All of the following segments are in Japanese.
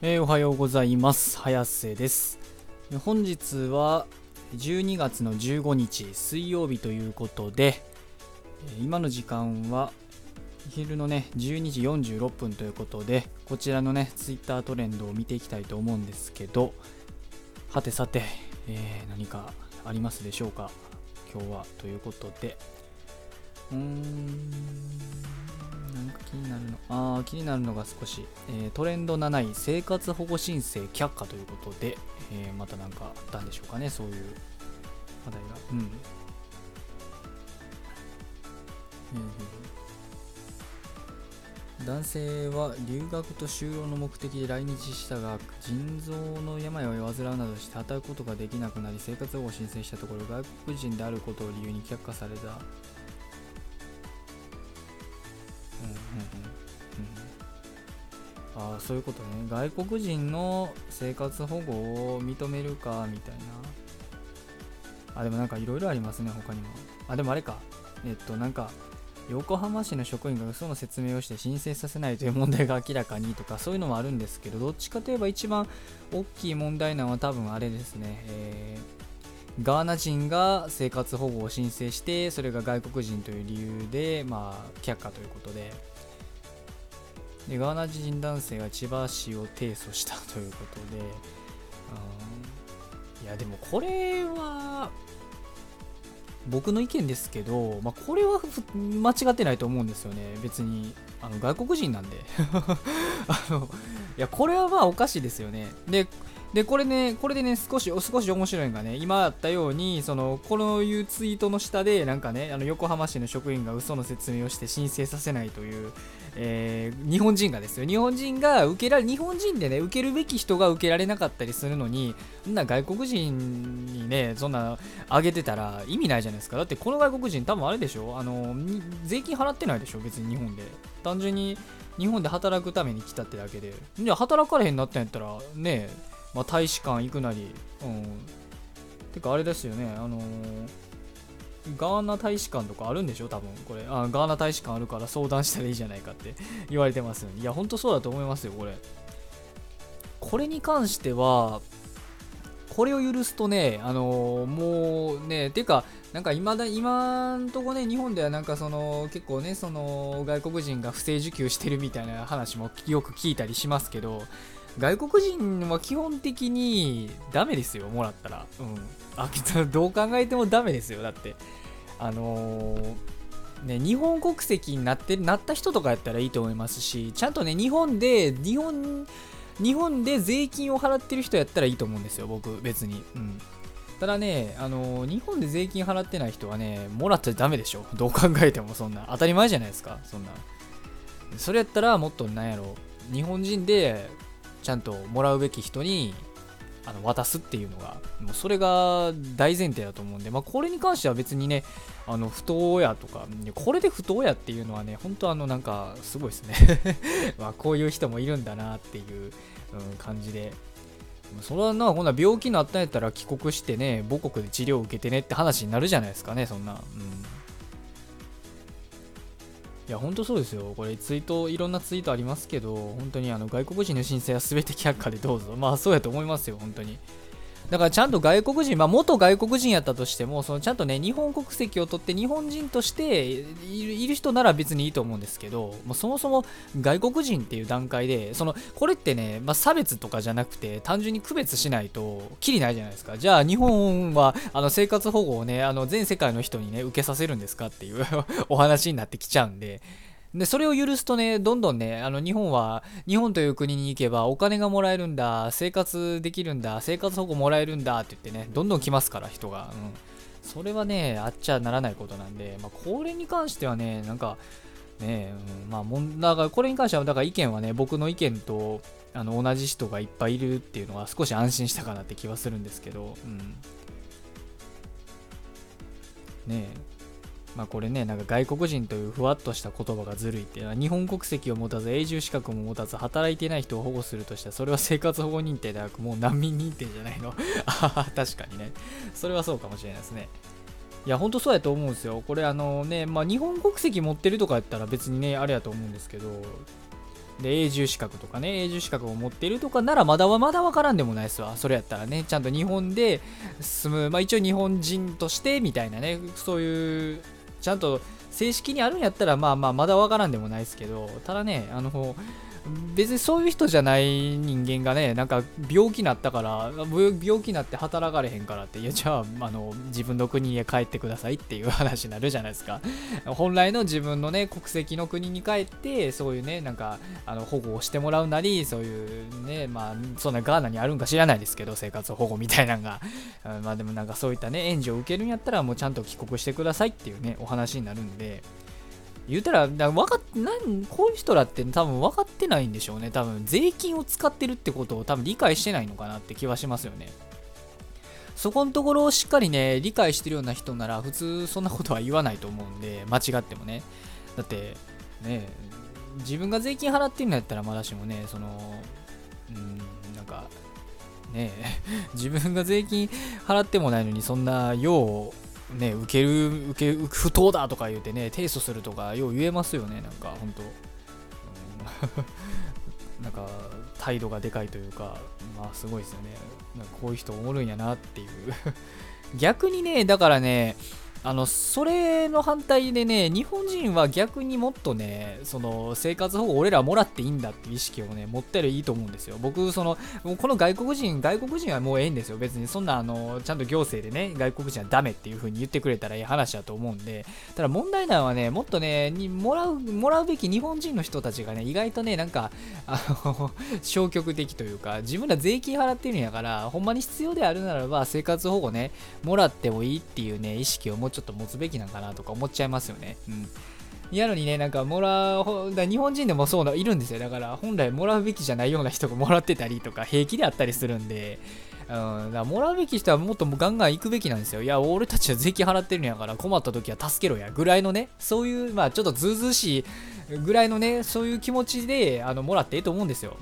えー、おはようございます。早瀬です。本日は12月の15日水曜日ということで今の時間は昼のね12時46分ということでこちらのねツイッタートレンドを見ていきたいと思うんですけどはてさて、えー、何かありますでしょうか？今日はということで。うーん。なんか気になるの。あ気になるのが少し、えー、トレンド7位生活保護申請却下ということで、えー、また何かあったんでしょうかね。そういう話題が。うん、うん。男性は留学と就労の目的で来日したが腎臓の病を患うなどして働くことができなくなり生活保護申請したところ外国人であることを理由に却下された。ああそういうことね。外国人の生活保護を認めるかみたいな。あでもなんかいろいろありますね他にも。あでもあれか。えっとなんか横浜市の職員が嘘の説明をして申請させないという問題が明らかにとかそういうのもあるんですけどどっちかといえば一番大きい問題なのは多分あれですね、えー、ガーナ人が生活保護を申請してそれが外国人という理由でまあ却下ということで。でガーナ人男性が千葉市を提訴したということで、うん、いやでもこれは僕の意見ですけど、まあ、これは間違ってないと思うんですよね。別にあの外国人なんで。あのいやこれはまあおかしいですよね。ででこれねこれでね少し少し面白いのがね今あったようにそのこのいうツイートの下でなんかねあの横浜市の職員が嘘の説明をして申請させないという、えー、日本人がですよ。日本人が受けられ日本人でね受けるべき人が受けられなかったりするのにそんな外国人にねそんな上げてたら意味ないじゃないですか。だってこの外国人多分あれでしょ？あの税金払ってないでしょ？別に日本で。単純に日本で働くために来たってだけで。じゃあ働かれへんなったんやったらねえまあ、大使館行くなり、うん。てかあれですよね、あのー、ガーナ大使館とかあるんでしょ？多分これあ。ガーナ大使館あるから相談したらいいじゃないかって 言われてますよね。いや、ほんとそうだと思いますよ、これ。これに関しては、これを許すとね、あのー、もうね、てか、なんか今だ、今んとこね、日本ではなんかその、結構ね、その、外国人が不正受給してるみたいな話もよく聞いたりしますけど、外国人は基本的にダメですよ、もらったら。うん。あ、どう考えてもダメですよ、だって。あのー、ね、日本国籍になってなった人とかやったらいいと思いますし、ちゃんとね、日本で、日本、日本で税金を払ってる人やったらいいと思うんですよ、僕、別に。うん。ただね、あのー、日本で税金払ってない人はね、もらっちゃダメでしょ。どう考えてもそんな。当たり前じゃないですか、そんな。それやったらもっとなんやろ、日本人でちゃんともらうべき人にあの渡すっていうのがもうそれが大前提だと思うんで、まあ、これに関しては別にねあの不当親とかこれで不当親っていうのはね本当あのなんかすごいですね。まこういう人もいるんだなっていう、うん、感じで。それはなこんな病気になったんやったら帰国してね母国で治療を受けてねって話になるじゃないですかねそんな、うん。いや、ほんとそうですよ。これ、ツイート、いろんなツイートありますけど、本当にあの外国人の申請は全て却下でどうぞ。まあ、そうやと思いますよ、本当に。だからちゃんと外国人、まあ、元外国人やったとしても、そのちゃんとね、日本国籍を取って日本人としている人なら別にいいと思うんですけど、もうそもそも外国人っていう段階で、その、これってね、まあ、差別とかじゃなくて、単純に区別しないと、きりないじゃないですか。じゃあ、日本は、あの、生活保護をね、あの、全世界の人にね、受けさせるんですかっていう お話になってきちゃうんで、で、それを許すとね、どんどんね、あの、日本は、日本という国に行けばお金がもらえるんだ、生活できるんだ、生活保護もらえるんだって言ってね、どんどん来ますから、人が。うん。それはね、あっちゃならないことなんで、まあ、これに関してはね、なんか、ね、うん、まあ、もんだから、これに関しては、だから意見はね、僕の意見と、あの、同じ人がいっぱいいるっていうのは少し安心したかなって気はするんですけど、うん。ねえ。まあこれね、なんか外国人というふわっとした言葉がずるいっていうのは、日本国籍を持たず、永住資格も持たず、働いてない人を保護するとしたら、それは生活保護認定ではなく、もう難民認定じゃないのあ 確かにね。それはそうかもしれないですね。いや、ほんとそうやと思うんですよ。これあのね、まあ日本国籍持ってるとかやったら別にね、あれやと思うんですけど、で永住資格とかね永住資格を持ってるとかならまだまだ分からんでもないですわそれやったらねちゃんと日本で住むまあ一応日本人としてみたいなねそういうちゃんと正式にあるんやったらまあまあまだわからんでもないですけどただねあの別にそういう人じゃない人間がね、なんか病気になったから、病気になって働かれへんからって、いや、じゃあ、あの、自分の国へ帰ってくださいっていう話になるじゃないですか。本来の自分のね、国籍の国に帰って、そういうね、なんか、あの保護をしてもらうなり、そういうね、まあ、そんなガーナにあるんか知らないですけど、生活保護みたいなのが。まあでもなんかそういったね、援助を受けるんやったら、もうちゃんと帰国してくださいっていうね、お話になるんで、言うたら、だ分かっなんこういう人らって多分分かってないんでしょうね。多分税金を使ってるってことを多分理解してないのかなって気はしますよね。そこのところをしっかりね、理解してるような人なら普通そんなことは言わないと思うんで、間違ってもね。だって、ね、自分が税金払ってるんやったらまだしもね、その、うん、なんか、ね、自分が税金払ってもないのにそんな、よう、ね、受ける、受け、不当だとか言うてね、提訴するとか、よう言えますよね、なんか、本当、うん、なんか、態度がでかいというか、まあ、すごいですよね。なんかこういう人おもるんやなっていう。逆にね、だからね、あのそれの反対でね、日本人は逆にもっとね、その生活保護俺らもらっていいんだっていう意識をね、持ったらいいと思うんですよ。僕、その、この外国人、外国人はもうええんですよ。別にそんな、あの、ちゃんと行政でね、外国人はダメっていう風に言ってくれたらいい話だと思うんで、ただ問題なのはね、もっとね、にもらう、もらうべき日本人の人たちがね、意外とね、なんか、あの、消極的というか、自分ら税金払ってるんやから、ほんまに必要であるならば、生活保護ね、もらってもいいっていうね、意識を持ちょっと持つべきなんかなとか思っちゃいますよね。うん。やのにね、なんかもらう、だ日本人でもそうないるんですよ。だから本来もらうべきじゃないような人がもらってたりとか平気であったりするんで、うん、だからもらうべき人はもっとガンガン行くべきなんですよ。いや、俺たちは税金払ってるんやから困った時は助けろやぐらいのね、そういう、まあちょっとずうずうしいぐらいのね、そういう気持ちであのもらっていいと思うんですよ。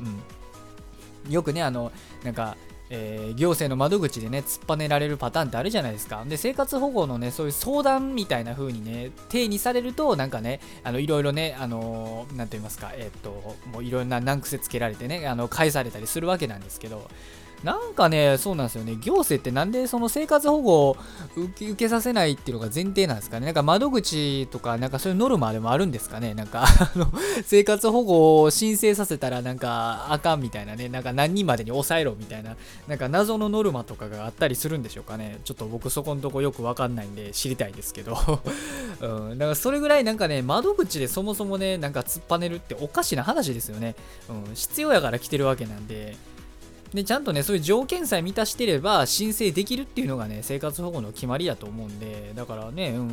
うん。よくね、あの、なんか、えー、行政の窓口でね、突っぱねられるパターンってあるじゃないですか。で、生活保護のね、そういう相談みたいな風にね、定にされると、なんかね、あの、いろいろね、あのー、なんと言いますか、えー、っと、もういろんな難癖つけられてね、あの、返されたりするわけなんですけど、なんかね、そうなんですよね。行政ってなんでその生活保護を受けさせないっていうのが前提なんですかね。なんか窓口とか、なんかそういうノルマでもあるんですかね。なんか あの、生活保護を申請させたらなんかあかんみたいなね。なんか何人までに抑えろみたいな、なんか謎のノルマとかがあったりするんでしょうかね。ちょっと僕そこのとこよくわかんないんで知りたいですけど。うん。だからそれぐらいなんかね、窓口でそもそもね、なんか突っぱねるっておかしな話ですよね。うん。必要やから来てるわけなんで。で、ちゃんとね、そういう条件さえ満たしてれば申請できるっていうのがね、生活保護の決まりだと思うんで、だからね、うん。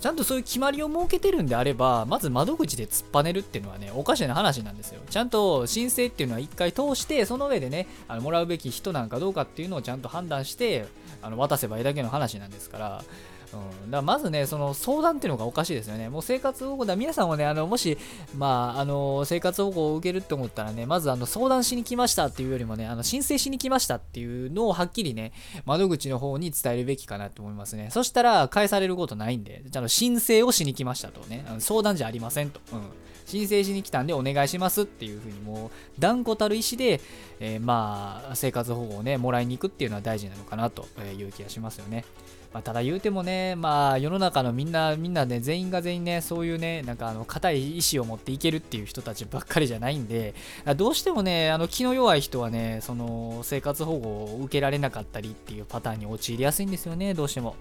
ちゃんとそういう決まりを設けてるんであれば、まず窓口で突っぱねるっていうのはね、おかしな話なんですよ。ちゃんと申請っていうのは一回通して、その上でね、あのもらうべき人なんかどうかっていうのをちゃんと判断して、あの渡せばいいだけの話なんですから、うん、だまずね、その相談っていうのがおかしいですよね。もう生活保護だ、皆さんもね、あのもし、まあ、あの生活保護を受けるって思ったらね、まずあの相談しに来ましたっていうよりもね、あの申請しに来ましたっていうのをはっきりね、窓口の方に伝えるべきかなと思いますね。そしたら、返されることないんで、ちゃんと申請をしに来ましたとね、あの相談じゃありませんと。うん申請しに来たんでお願いしますっていうふうにもう断固たる意思で、えー、まあ生活保護をねもらいに行くっていうのは大事なのかなという気がしますよね。まあ、ただ言うてもね、まあ世の中のみんな、みんなね、全員が全員ね、そういうね、なんかあの、硬い意志を持っていけるっていう人たちばっかりじゃないんで、どうしてもね、あの、気の弱い人はね、その、生活保護を受けられなかったりっていうパターンに陥りやすいんですよね、どうしても。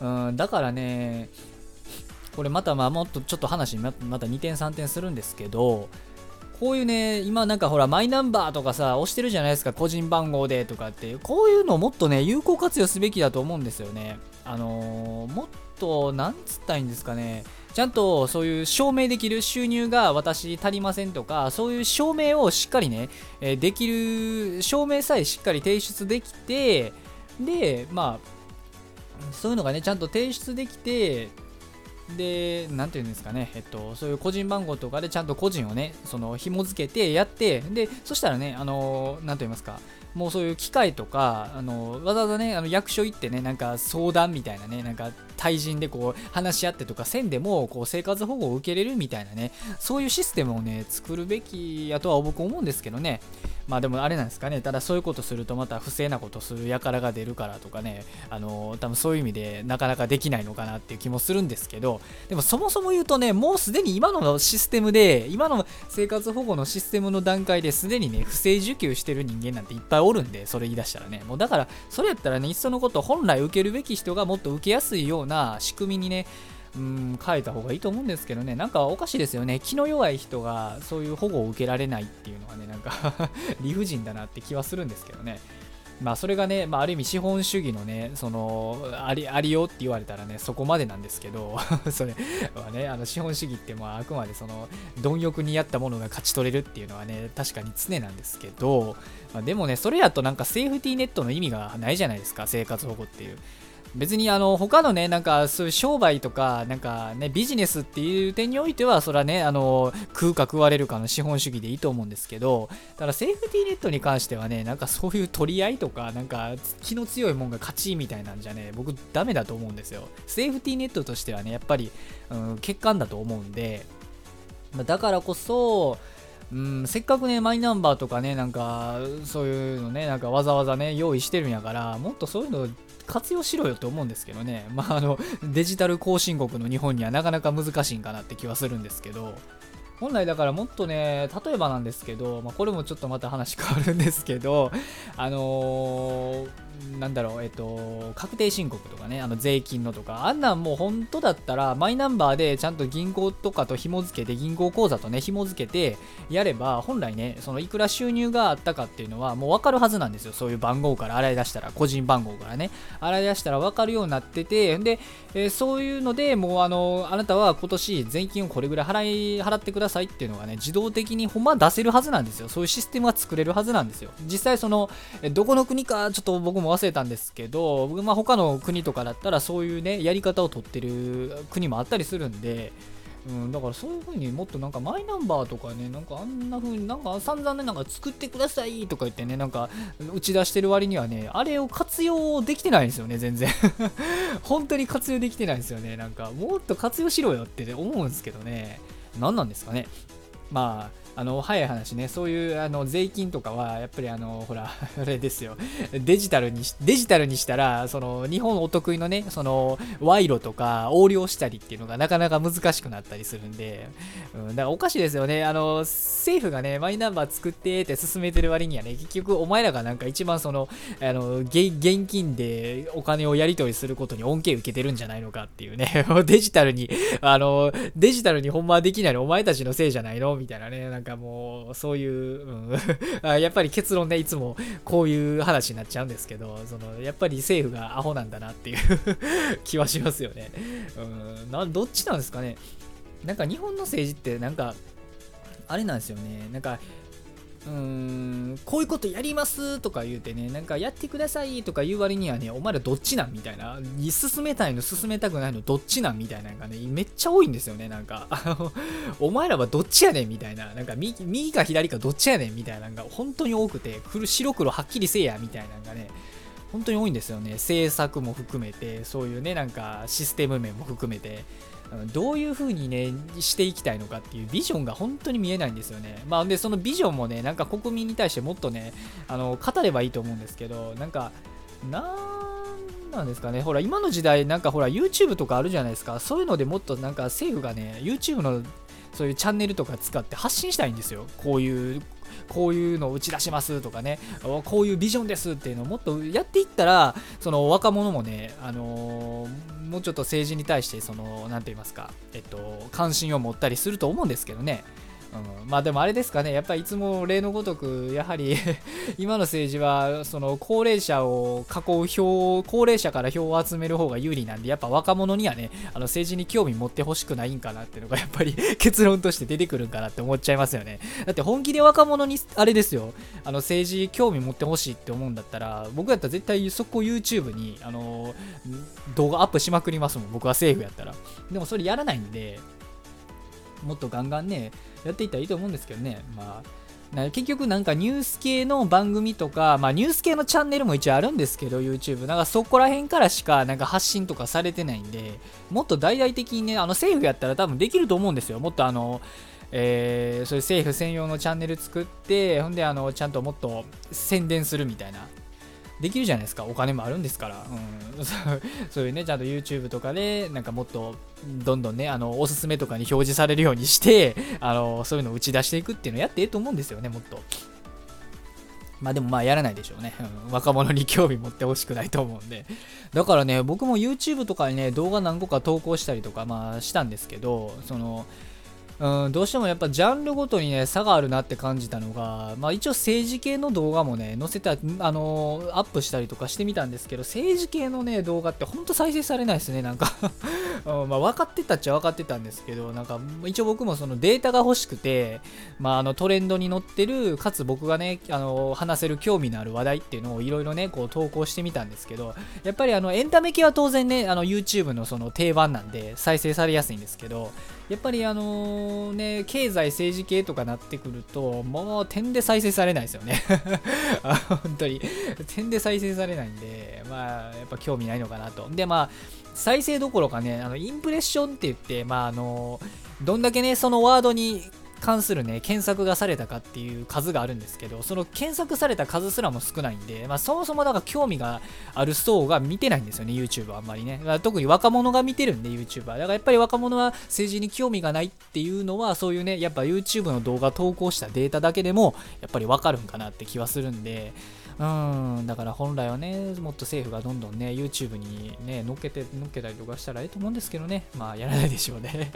うん、だからね、これまたまあもっとちょっと話また2点3点するんですけど、こういうね、今なんかほら、マイナンバーとかさ、押してるじゃないですか、個人番号でとかって、こういうのをもっとね、有効活用すべきだと思うんですよね。あのー、もっと、なんつったらいいんですかね、ちゃんとそういう証明できる収入が私足りませんとか、そういう証明をしっかりね、えできる、証明さえしっかり提出できて、で、まあ、そういうのがね、ちゃんと提出できて、で、なんていうんですかね、えっと、そういう個人番号とかでちゃんと個人をね、その紐付けてやって、で、そしたらね、あの、なんと言いますか、もうそういう機械とか、あの、わざわざね、あの役所行ってね、なんか相談みたいなね、なんか対人でこう話し合ってとかせんでもこう生活保護を受けれるみたいなねそういうシステムをね作るべきやとは僕思うんですけどね。まあでもあれなんですかね。ただそういうことするとまた不正なことする輩が出るからとかね。あの多分そういう意味でなかなかできないのかなっていう気もするんですけど。でもそもそも言うとねもうすでに今のシステムで今の生活保護のシステムの段階ですでにね不正受給してる人間なんていっぱいおるんでそれ言い出したらね。もうだからそれやったらねいっそのこと本来受けるべき人がもっと受けやすいような仕組みにねうん変えた方がいいと思うんですけどね、なんかおかしいですよね、気の弱い人がそういう保護を受けられないっていうのはね、なんか 理不尽だなって気はするんですけどね。まあそれがね、まあ、ある意味資本主義のね、そのありありよって言われたらね、そこまでなんですけど、それはね、あの資本主義ってまああくまでその貪欲にやったものが勝ち取れるっていうのはね、確かに常なんですけど、まあ、でもね、それやとなんかセーフティーネットの意味がないじゃないですか、生活保護っていう。別にあの他のね、なんかそういう商売とか、なんかね、ビジネスっていう点においては、それはね、あの食うか食われるかの資本主義でいいと思うんですけど、ただセーフティーネットに関してはね、なんかそういう取り合いとか、なんか気の強いもんが勝ちみたいなんじゃね、僕ダメだと思うんですよ。セーフティーネットとしてはね、やっぱり、うん、欠陥だと思うんで、だからこそ、うん、せっかくね、マイナンバーとかね、なんか、そういうのね、なんかわざわざね、用意してるんやから、もっとそういうの活用しろよと思うんですけどね。まあ、あの、デジタル後進国の日本にはなかなか難しいんかなって気はするんですけど、本来だからもっとね、例えばなんですけど、まあ、これもちょっとまた話変わるんですけど、あのーなんだろう、えっと、確定申告とかね、あの税金のとか、あんなんもう本当だったら、マイナンバーでちゃんと銀行とかと紐付けて、銀行口座とね、紐付けてやれば、本来ね、そのいくら収入があったかっていうのは、もう分かるはずなんですよ。そういう番号から洗い出したら、個人番号からね、洗い出したら分かるようになってて、で、えー、そういうのでもう、あの、あなたは今年税金をこれぐらい払い、払ってくださいっていうのがね、自動的にほんま出せるはずなんですよ。そういうシステムが作れるはずなんですよ。実際、その、どこの国か、ちょっと僕もも忘れたんですけど、まあ、他の国とかだったらそういうね、やり方を取ってる国もあったりするんで、うん、だからそういう風にもっとなんかマイナンバーとかね、なんかあんな風になんか散々ね、なんか作ってくださいとか言ってね、なんか打ち出してる割にはね、あれを活用できてないんですよね、全然 本当に活用できてないんですよね。なんかもっと活用しろよって思うんですけどね。何なんですかね。まあ、あの早い話ね、そういうあの税金とかは、やっぱりあの、ほら、あれですよ、デジタルに、デジタルにしたら、その、日本お得意のね、その、賄賂とか横領したりっていうのがなかなか難しくなったりするんで、うん、だからおかしいですよね、あの、政府がね、マイナンバー作ってって進めてる割にはね、結局お前らがなんか一番その、あの、現金でお金をやり取りすることに恩恵受けてるんじゃないのかっていうね、デジタルに、あの、デジタルにほんまはできないのお前たちのせいじゃないの？みたいなね、なんかもう、そういう、うん、やっぱり結論ね、いつもこういう話になっちゃうんですけど、その、やっぱり政府がアホなんだなっていう 気はしますよね。うん、な、どっちなんですかね。なんか日本の政治ってなんか、あれなんですよね。なんか、うーん、こういうことやりますとか言うてね、なんかやってくださいとか言う割にはね、お前らどっちなんみたいな、進めたいの進めたくないのどっちなんみたいなのがね、めっちゃ多いんですよね、なんかあの。お前らはどっちやねんみたいな、なんか右右か左かどっちやねんみたいなのが本当に多くて、白黒はっきりせえやみたいなのがね、本当に多いんですよね。政策も含めて、そういうね、なんかシステム面も含めて。どういう風にね、していきたいのかっていうビジョンが本当に見えないんですよね。まあ、で、そのビジョンもね、なんか国民に対してもっとね、あの、語ればいいと思うんですけど、なんか、なんなんですかね、ほら、今の時代、なんかほら、YouTube とかあるじゃないですか、そういうのでもっとなんか政府がね、YouTube のそういうチャンネルとか使って発信したいんですよ。こういうこういうのを打ち出しますとかね、こういうビジョンですっていうのをもっとやっていったら、その若者もね、あのー、もうちょっと政治に対して、その、なんて言いますか、えっと、関心を持ったりすると思うんですけどね。うん、まあでもあれですかね、やっぱりいつも例のごとく、やはり 今の政治は、その高齢者を囲う票、高齢者から票を集める方が有利なんで、やっぱ若者にはね、あの政治に興味持ってほしくないんかなっていうのが、やっぱり 結論として出てくるんかなって思っちゃいますよね。だって本気で若者に、あれですよ、あの政治興味持ってほしいって思うんだったら、僕やったら絶対そこ YouTube に、あの動画アップしまくりますもん、僕は政府やったら。でもそれやらないんで、もっとガンガンね、やっていったらいいと思うんですけどね。まあ、結局なんかニュース系の番組とか、まあニュース系のチャンネルも一応あるんですけど、YouTube。なんかそこら辺からしかなんか発信とかされてないんで、もっと大々的にね、あの政府やったら多分できると思うんですよ。もっとあの、えー、そういう政府専用のチャンネル作って、ほんであの、ちゃんともっと宣伝するみたいな。できるじゃないですか。お金もあるんですから。うん、そういうね、ちゃんと YouTube とかで、なんかもっと、どんどんね、あの、おすすめとかに表示されるようにして、あの、そういうのを打ち出していくっていうのをやっていいと思うんですよね、もっと。まあでもまあやらないでしょうね。うん、若者に興味持ってほしくないと思うんで。だからね、僕も YouTube とかにね、動画何個か投稿したりとか、まあしたんですけど、その、うん、どうしてもやっぱジャンルごとにね、差があるなって感じたのが、まあ一応政治系の動画もね、載せた、あのー、アップしたりとかしてみたんですけど、政治系のね、動画ってほんと再生されないですね、なんか。うん、まあ分かってたっちゃ分かってたんですけど、なんか一応僕もそのデータが欲しくて、まああのトレンドに乗ってる、かつ僕がね、あのー、話せる興味のある話題っていうのをいろいろね、こう投稿してみたんですけど、やっぱりあのエンタメ系は当然ね、あの YouTube のその定番なんで再生されやすいんですけど、やっぱりあのね、経済政治系とかなってくると、もう点で再生されないですよね 本当に。点で再生されないんで、まあ、やっぱ興味ないのかなと。で、まあ、再生どころかね、あの、インプレッションって言って、まあ、あの、どんだけね、そのワードに関するね、検索がされたかっていう数があるんですけど、その検索された数すらも少ないんで、まあ、そもそもだから興味がある層が見てないんですよね、YouTube はあんまりね。特に若者が見てるんで、YouTuber。だからやっぱり若者は政治に興味がないっていうのは、そういうね、やっぱ YouTube の動画投稿したデータだけでも、やっぱりわかるんかなって気はするんで、うん、だから本来はね、もっと政府がどんどんね、YouTube にね、乗っけて、乗っけたりとかしたらいいと思うんですけどね、まあ、やらないでしょうね。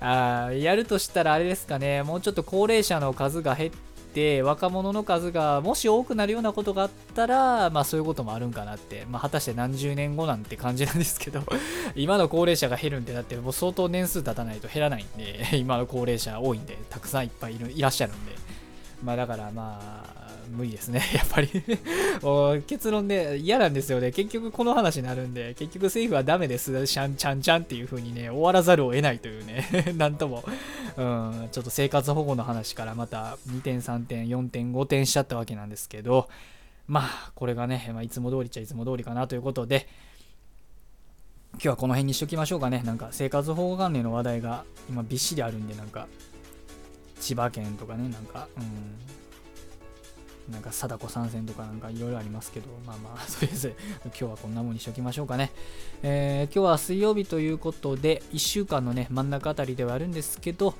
あやるとしたらあれですかね、もうちょっと高齢者の数が減って、若者の数がもし多くなるようなことがあったら、まあそういうこともあるんかなって、まあ果たして何十年後なんて感じなんですけど、今の高齢者が減るんで、だってもう相当年数経たないと減らないんで、今の高齢者多いんで、たくさんいっぱいいるいらっしゃるんで、まあだからまあ、無理ですね、やっぱり。結論で嫌なんですよね。結局この話になるんで、結局政府はダメです、シャンチャンチャンっていう風にね、終わらざるを得ないというね、なんとも、うん、ちょっと生活保護の話からまた2点、3点、4点、5点しちゃったわけなんですけど、まあ、これがね、まあ、いつも通りっちゃいつも通りかなということで、今日はこの辺にしときましょうかね。なんか生活保護関連の話題が今びっしりあるんで、なんか千葉県とかね、なんか、うん、なんか貞子参戦とかなんかいろいろありますけど、まあまあ、とりあえず今日はこんなもんにしときましょうかね。えー、今日は水曜日ということで、1週間のね、真ん中あたりではあるんですけど、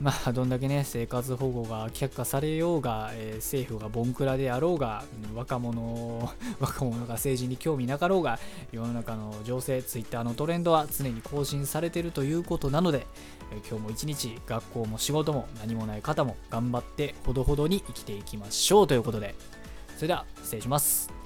まあ、どんだけね、生活保護が却下されようが、えー、政府がボンクラであろうが、若者、若者が政治に興味なかろうが、世の中の情勢、ツイッターのトレンドは常に更新されているということなので、えー、今日も一日、学校も仕事も何もない方も頑張ってほどほどに生きていきましょうということで、それでは失礼します。